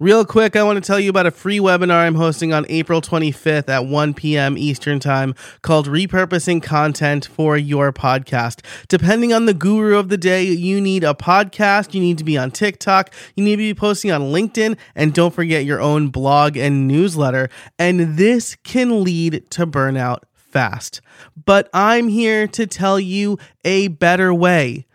Real quick, I want to tell you about a free webinar I'm hosting on April 25th at 1 p.m. Eastern Time called Repurposing Content for Your Podcast. Depending on the guru of the day, you need a podcast, you need to be on TikTok, you need to be posting on LinkedIn, and don't forget your own blog and newsletter. And this can lead to burnout fast. But I'm here to tell you a better way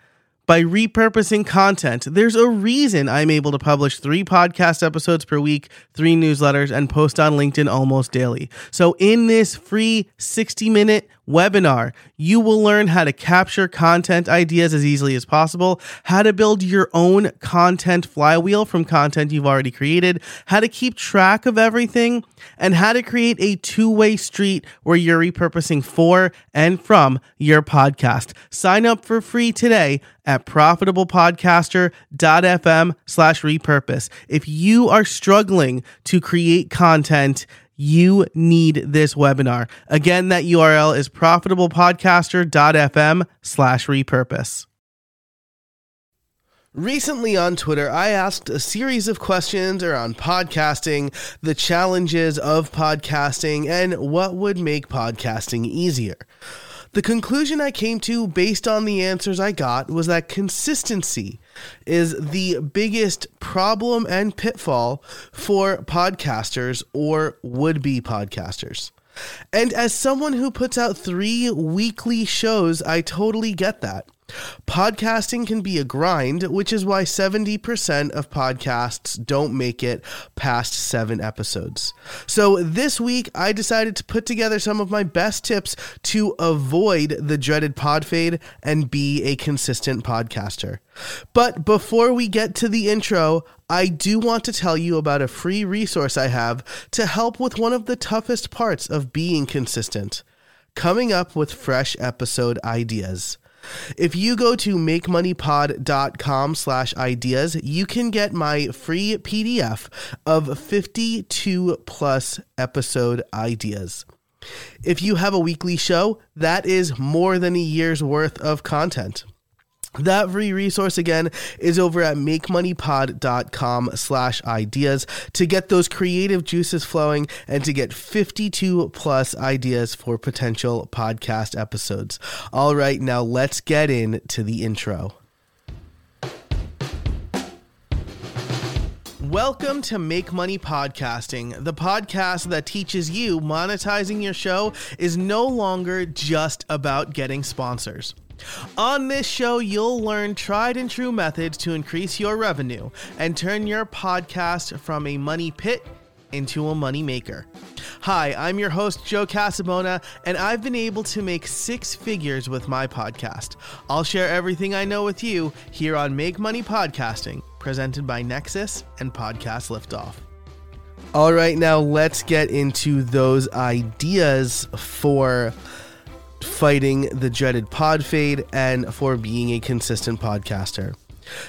by repurposing content. There's a reason I'm able to publish three podcast episodes per week, three newsletters, and post on LinkedIn almost daily. So, in this free 60 minute webinar, you will learn how to capture content ideas as easily as possible, how to build your own content flywheel from content you've already created, how to keep track of everything, and how to create a two way street where you're repurposing for and from your podcast. Sign up for free today at profitablepodcaster.fm slash repurpose. If you are struggling to create content, you need this webinar. Again, that URL is profitablepodcaster.fm slash repurpose. Recently on Twitter, I asked a series of questions around podcasting, the challenges of podcasting, and what would make podcasting easier. The conclusion I came to based on the answers I got was that consistency is the biggest problem and pitfall for podcasters or would be podcasters. And as someone who puts out three weekly shows, I totally get that. Podcasting can be a grind, which is why 70% of podcasts don't make it past seven episodes. So this week, I decided to put together some of my best tips to avoid the dreaded pod fade and be a consistent podcaster. But before we get to the intro, I do want to tell you about a free resource I have to help with one of the toughest parts of being consistent coming up with fresh episode ideas. If you go to makemoneypod.com slash ideas, you can get my free PDF of 52 plus episode ideas. If you have a weekly show, that is more than a year's worth of content. That free resource again is over at makemoneypod.com slash ideas to get those creative juices flowing and to get 52 plus ideas for potential podcast episodes. All right, now let's get into the intro. Welcome to Make Money Podcasting, the podcast that teaches you monetizing your show is no longer just about getting sponsors. On this show, you'll learn tried and true methods to increase your revenue and turn your podcast from a money pit into a money maker. Hi, I'm your host, Joe Casabona, and I've been able to make six figures with my podcast. I'll share everything I know with you here on Make Money Podcasting, presented by Nexcess and Podcast Liftoff. All right, now let's get into those ideas for fighting the dreaded pod fade, and for being a consistent podcaster.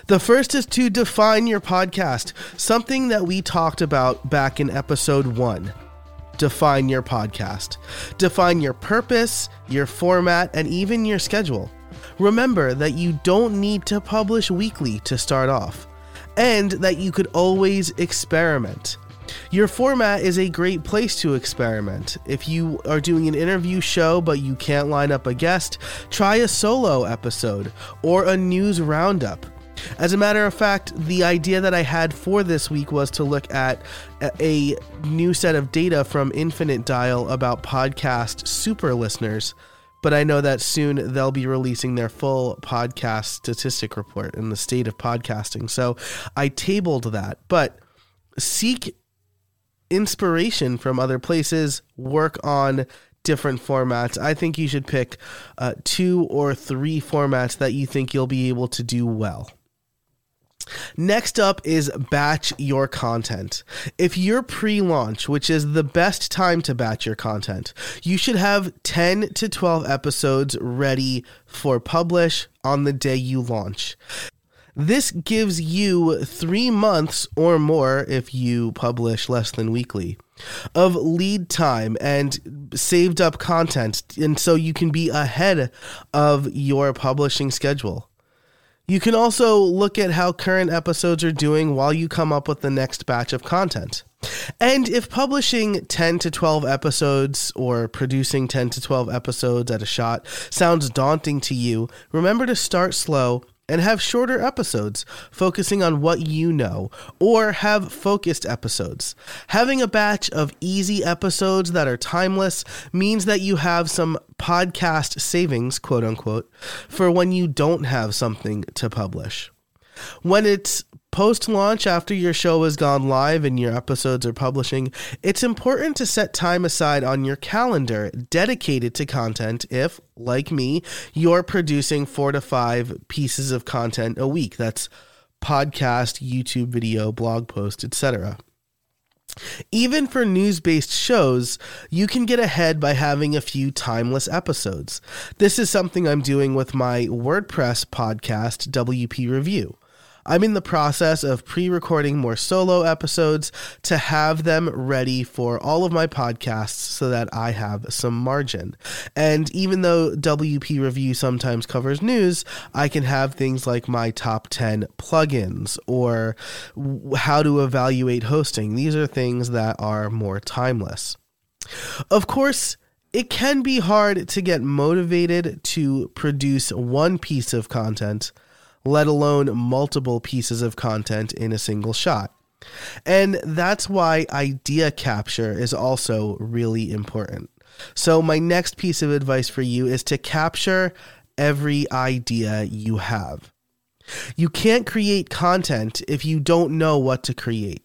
The first is to define your podcast, something that we talked about back in episode one. Define your podcast. Define your purpose, your format, and even your schedule. Remember that you don't need to publish weekly to start off, and that you could always experiment. Your format is a great place to experiment. If you are doing an interview show but you can't line up a guest, try a solo episode or a news roundup. As a matter of fact, the idea that I had for this week was to look at a new set of data from Infinite Dial about podcast super listeners. But I know that soon they'll be releasing their full podcast statistic report in the state of podcasting. So I tabled that. But seek inspiration from other places, work on different formats. I think you should pick uh, two or three formats that you think you'll be able to do well. Next up is batch your content. If you're pre launch, which is the best time to batch your content, you should have 10 to 12 episodes ready for publish on the day you launch. This gives you three months or more if you publish less than weekly of lead time and saved up content. And so you can be ahead of your publishing schedule. You can also look at how current episodes are doing while you come up with the next batch of content. And if publishing 10 to 12 episodes or producing 10 to 12 episodes at a shot sounds daunting to you, remember to start slow and have shorter episodes focusing on what you know, or have focused episodes. Having a batch of easy episodes that are timeless means that you have some podcast savings, quote unquote, for when you don't have something to publish. When it's post launch after your show has gone live and your episodes are publishing, it's important to set time aside on your calendar dedicated to content if, like me, you're producing four to five pieces of content a week. That's podcast, YouTube video, blog post, etc. Even for news based shows, you can get ahead by having a few timeless episodes. This is something I'm doing with my WordPress podcast, WP Review. I'm in the process of pre recording more solo episodes to have them ready for all of my podcasts so that I have some margin. And even though WP Review sometimes covers news, I can have things like my top 10 plugins or how to evaluate hosting. These are things that are more timeless. Of course, it can be hard to get motivated to produce one piece of content let alone multiple pieces of content in a single shot. And that's why idea capture is also really important. So, my next piece of advice for you is to capture every idea you have. You can't create content if you don't know what to create.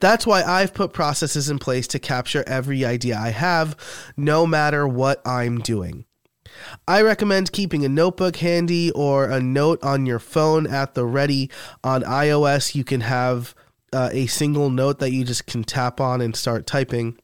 That's why I've put processes in place to capture every idea I have, no matter what I'm doing. I recommend keeping a notebook handy or a note on your phone at the ready. On iOS, you can have uh, a single note that you just can tap on and start typing.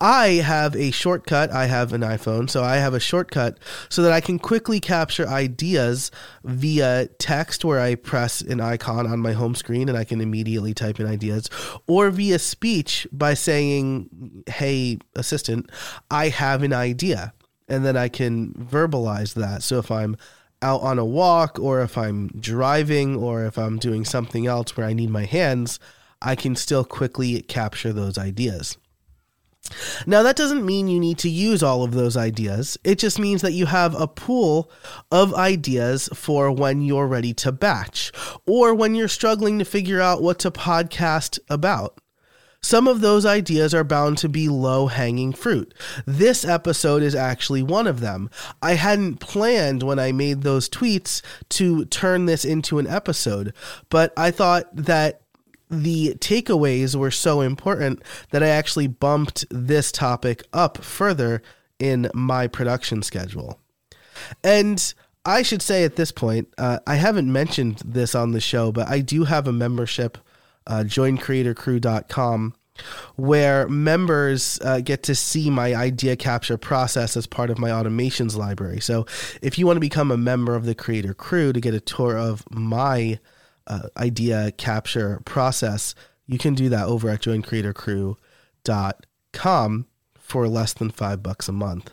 I have a shortcut. I have an iPhone, so I have a shortcut so that I can quickly capture ideas via text where I press an icon on my home screen and I can immediately type in ideas, or via speech by saying, Hey, assistant, I have an idea and then I can verbalize that. So if I'm out on a walk or if I'm driving or if I'm doing something else where I need my hands, I can still quickly capture those ideas. Now, that doesn't mean you need to use all of those ideas. It just means that you have a pool of ideas for when you're ready to batch or when you're struggling to figure out what to podcast about. Some of those ideas are bound to be low hanging fruit. This episode is actually one of them. I hadn't planned when I made those tweets to turn this into an episode, but I thought that the takeaways were so important that I actually bumped this topic up further in my production schedule. And I should say at this point, uh, I haven't mentioned this on the show, but I do have a membership uh, joincreatorcrew.com where members uh, get to see my idea capture process as part of my automations library. So, if you want to become a member of the Creator Crew to get a tour of my uh, idea capture process, you can do that over at joincreatorcrew.com for less than five bucks a month.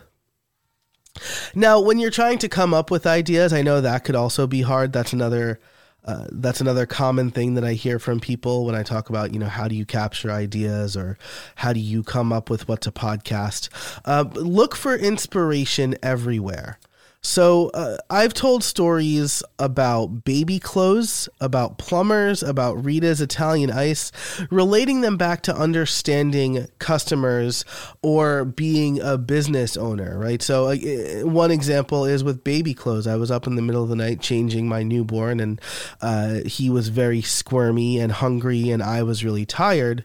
Now, when you're trying to come up with ideas, I know that could also be hard. That's another uh, that's another common thing that I hear from people when I talk about, you know, how do you capture ideas or how do you come up with what to podcast. Uh, look for inspiration everywhere. So uh, I've told stories about baby clothes, about plumbers, about Rita's Italian ice, relating them back to understanding customers or being a business owner, right? So uh, one example is with baby clothes. I was up in the middle of the night changing my newborn, and uh, he was very squirmy and hungry, and I was really tired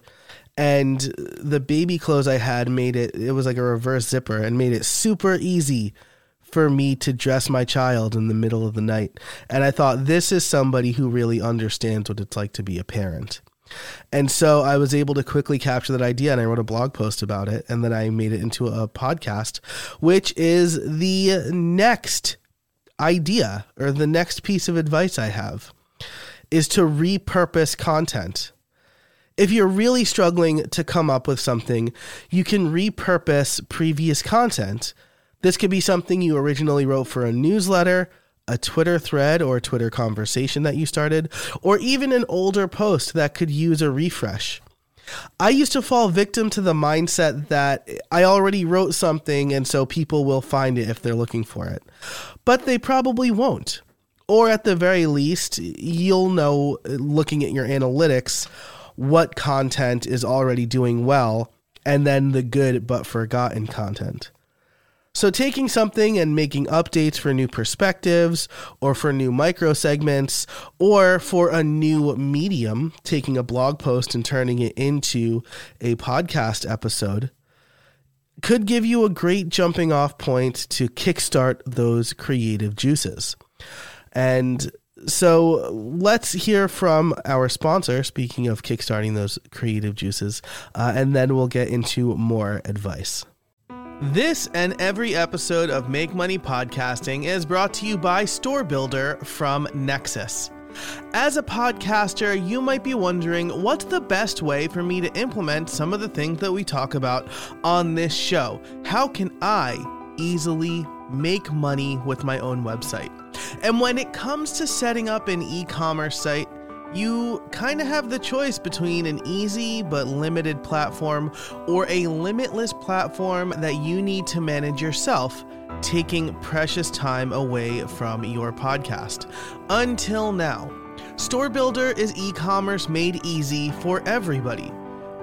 and the baby clothes I had made it it was like a reverse zipper and made it super easy for me to dress my child in the middle of the night. And I thought, this is somebody who really understands what it's like to be a parent. And so I was able to quickly capture that idea and I wrote a blog post about it. And then I made it into a podcast, which is the next idea or the next piece of advice I have is to repurpose content. If you're really struggling to come up with something, you can repurpose previous content this could be something you originally wrote for a newsletter, a Twitter thread or a Twitter conversation that you started, or even an older post that could use a refresh. I used to fall victim to the mindset that I already wrote something and so people will find it if they're looking for it. But they probably won't. Or at the very least, you'll know looking at your analytics what content is already doing well and then the good but forgotten content. So, taking something and making updates for new perspectives, or for new micro segments, or for a new medium, taking a blog post and turning it into a podcast episode, could give you a great jumping off point to kickstart those creative juices. And so let's hear from our sponsor, speaking of kickstarting those creative juices, uh, and then we'll get into more advice. This and every episode of Make Money Podcasting is brought to you by Store Builder from Nexcess. As a podcaster, you might be wondering what's the best way for me to implement some of the things that we talk about on this show? How can I easily make money with my own website? And when it comes to setting up an e commerce site, you kind of have the choice between an easy but limited platform or a limitless platform that you need to manage yourself, taking precious time away from your podcast. Until now, Store Builder is e commerce made easy for everybody.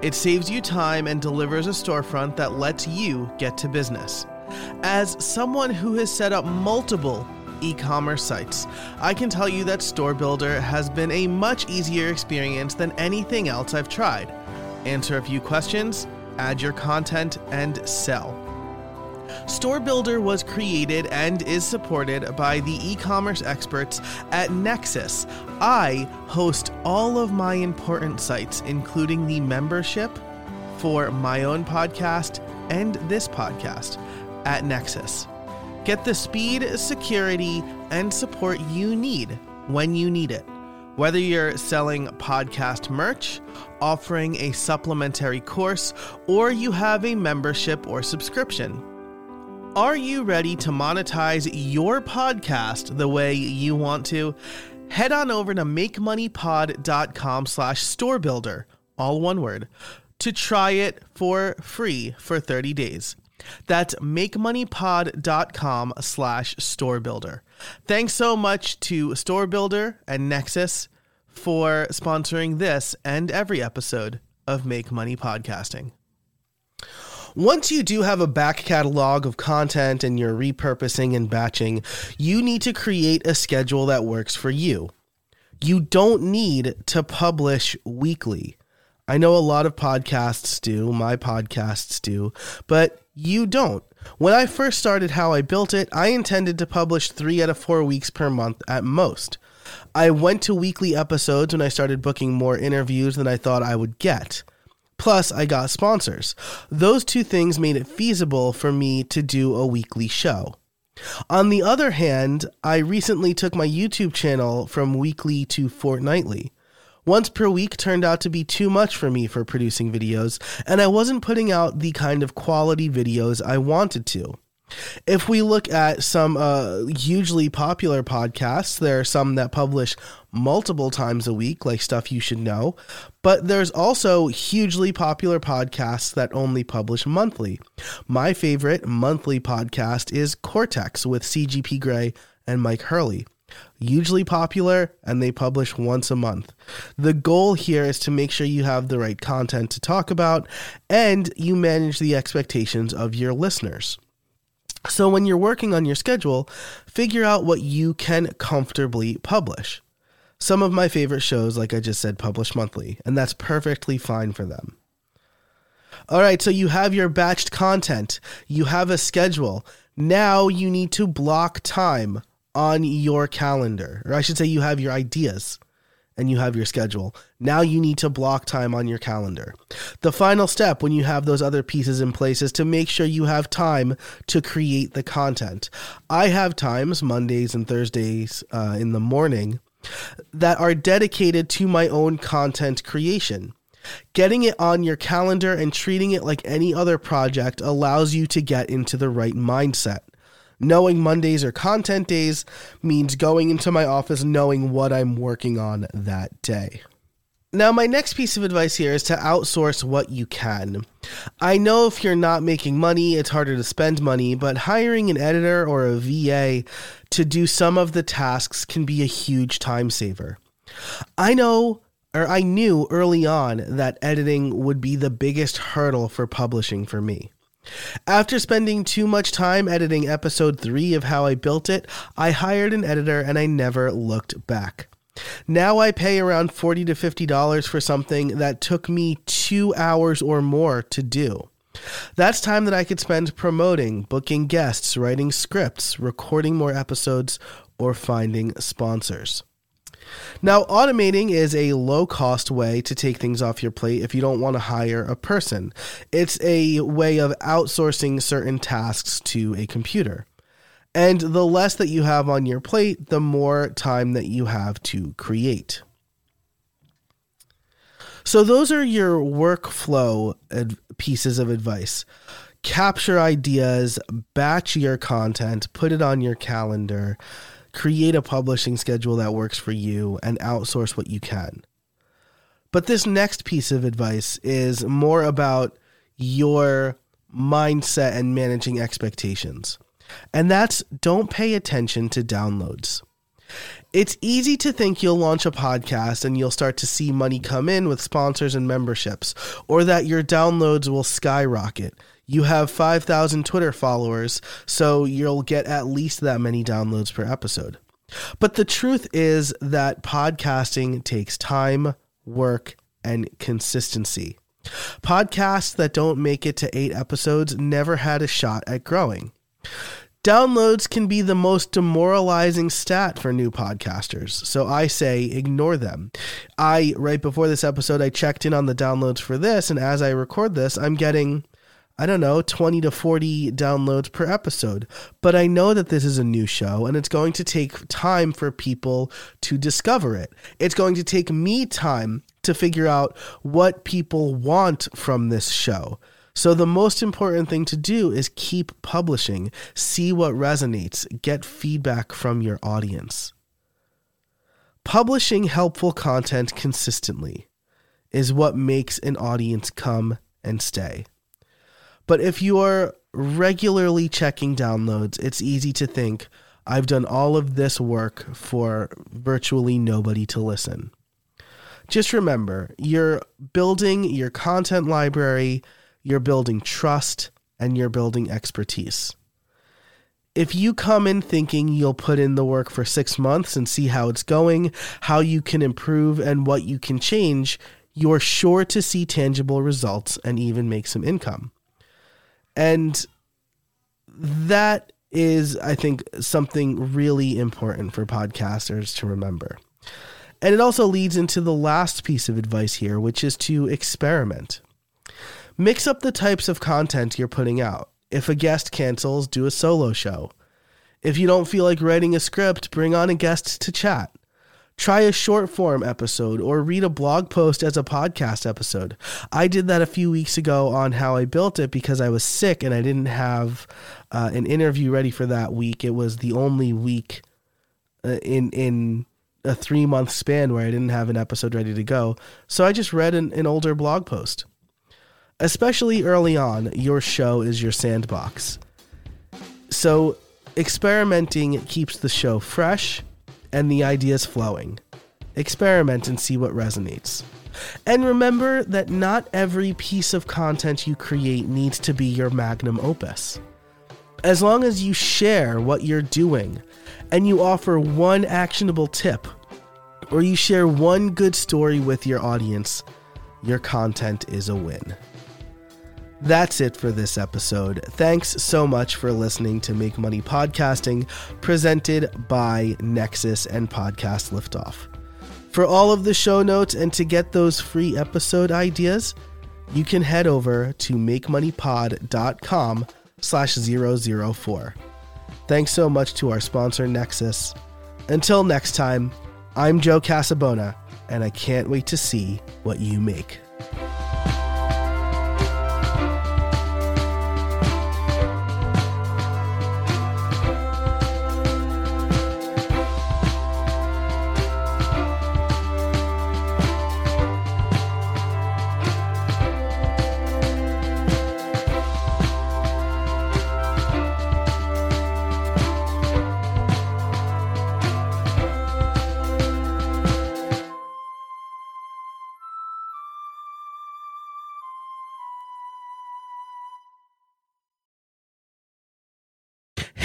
It saves you time and delivers a storefront that lets you get to business. As someone who has set up multiple e commerce sites. I can tell you that Store Builder has been a much easier experience than anything else I've tried. Answer a few questions, add your content, and sell. Store Builder was created and is supported by the e commerce experts at Nexcess. I host all of my important sites, including the membership for my own podcast and this podcast at Nexcess. Get the speed, security, and support you need when you need it. Whether you're selling podcast merch, offering a supplementary course, or you have a membership or subscription. Are you ready to monetize your podcast the way you want to? Head on over to makemoneypod.com slash storebuilder, all one word, to try it for free for 30 days. That's makemoneypod.com slash storebuilder. Thanks so much to Storebuilder and Nexcess for sponsoring this and every episode of Make Money Podcasting. Once you do have a back catalog of content and you're repurposing and batching, you need to create a schedule that works for you. You don't need to publish weekly. I know a lot of podcasts do, my podcasts do, but you don't. When I first started How I Built It, I intended to publish three out of four weeks per month at most. I went to weekly episodes when I started booking more interviews than I thought I would get. Plus, I got sponsors. Those two things made it feasible for me to do a weekly show. On the other hand, I recently took my YouTube channel from weekly to fortnightly. Once per week turned out to be too much for me for producing videos, and I wasn't putting out the kind of quality videos I wanted to. If we look at some uh, hugely popular podcasts, there are some that publish multiple times a week, like Stuff You Should Know, but there's also hugely popular podcasts that only publish monthly. My favorite monthly podcast is Cortex with CGP Grey and Mike Hurley hugely popular, and they publish once a month. The goal here is to make sure you have the right content to talk about and you manage the expectations of your listeners. So, when you're working on your schedule, figure out what you can comfortably publish. Some of my favorite shows, like I just said, publish monthly, and that's perfectly fine for them. All right, so you have your batched content, you have a schedule. Now you need to block time on your calendar, or I should say, you have your ideas and you have your schedule. Now you need to block time on your calendar. The final step when you have those other pieces in place is to make sure you have time to create the content. I have times, Mondays and Thursdays uh, in the morning, that are dedicated to my own content creation. Getting it on your calendar and treating it like any other project allows you to get into the right mindset. Knowing Mondays are content days means going into my office knowing what I'm working on that day. Now, my next piece of advice here is to outsource what you can. I know if you're not making money, it's harder to spend money, but hiring an editor or a VA to do some of the tasks can be a huge time saver. I know, or I knew early on that editing would be the biggest hurdle for publishing for me. After spending too much time editing episode 3 of How I Built It, I hired an editor and I never looked back. Now I pay around 40 to $50 for something that took me two hours or more to do. That's time that I could spend promoting, booking guests, writing scripts, recording more episodes, or finding sponsors. Now, automating is a low cost way to take things off your plate if you don't want to hire a person. It's a way of outsourcing certain tasks to a computer. And the less that you have on your plate, the more time that you have to create. So, those are your workflow ad- pieces of advice. Capture ideas, batch your content, put it on your calendar, create a publishing schedule that works for you, and outsource what you can. But this next piece of advice is more about your mindset and managing expectations and that's don't pay attention to downloads. It's easy to think you'll launch a podcast and you'll start to see money come in with sponsors and memberships, or that your downloads will skyrocket. You have 5,000 Twitter followers, so you'll get at least that many downloads per episode. But the truth is that podcasting takes time, work, and consistency. Podcasts that don't make it to eight episodes never had a shot at growing. Downloads can be the most demoralizing stat for new podcasters, so I say ignore them. I, right before this episode, I checked in on the downloads for this, and as I record this, I'm getting, I don't know, 20 to 40 downloads per episode. But I know that this is a new show, and it's going to take time for people to discover it. It's going to take me time to figure out what people want from this show. So, the most important thing to do is keep publishing, see what resonates, get feedback from your audience. Publishing helpful content consistently is what makes an audience come and stay. But if you are regularly checking downloads, it's easy to think, I've done all of this work for virtually nobody to listen. Just remember, you're building your content library you're building trust, and you're building expertise. If you come in thinking you'll put in the work for six months and see how it's going, how you can improve, and what you can change, you're sure to see tangible results and even make some income. And that is, I think, something really important for podcasters to remember. And it also leads into the last piece of advice here, which is to experiment. Mix up the types of content you're putting out. If a guest cancels, do a solo show. If you don't feel like writing a script, bring on a guest to chat. Try a short form episode or read a blog post as a podcast episode. I did that a few weeks ago on how I built it because I was sick and I didn't have uh, an interview ready for that week. It was the only week uh, in in a three month span where I didn't have an episode ready to go. So I just read an, an older blog post. Especially early on, your show is your sandbox. So, experimenting keeps the show fresh and the ideas flowing. Experiment and see what resonates. And remember that not every piece of content you create needs to be your magnum opus. As long as you share what you're doing and you offer one actionable tip or you share one good story with your audience, your content is a win. That's it for this episode. Thanks so much for listening to Make Money Podcasting, presented by Nexcess and Podcast Liftoff. For all of the show notes and to get those free episode ideas, you can head over to makemoneypod.com slash 004. Thanks so much to our sponsor, Nexcess. Until next time, I'm Joe Casabona, and I can't wait to see what you make.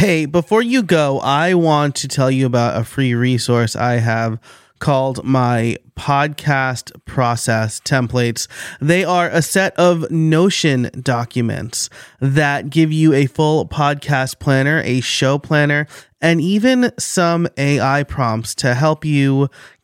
Hey, before you go, I want to tell you about a free resource I have called my podcast process templates. They are a set of Notion documents that give you a full podcast planner, a show planner, and even some AI prompts to help you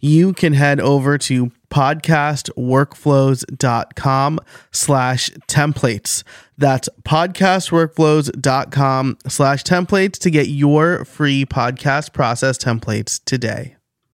you can head over to podcastworkflows.com slash templates. That's podcastworkflows.com slash templates to get your free podcast process templates today.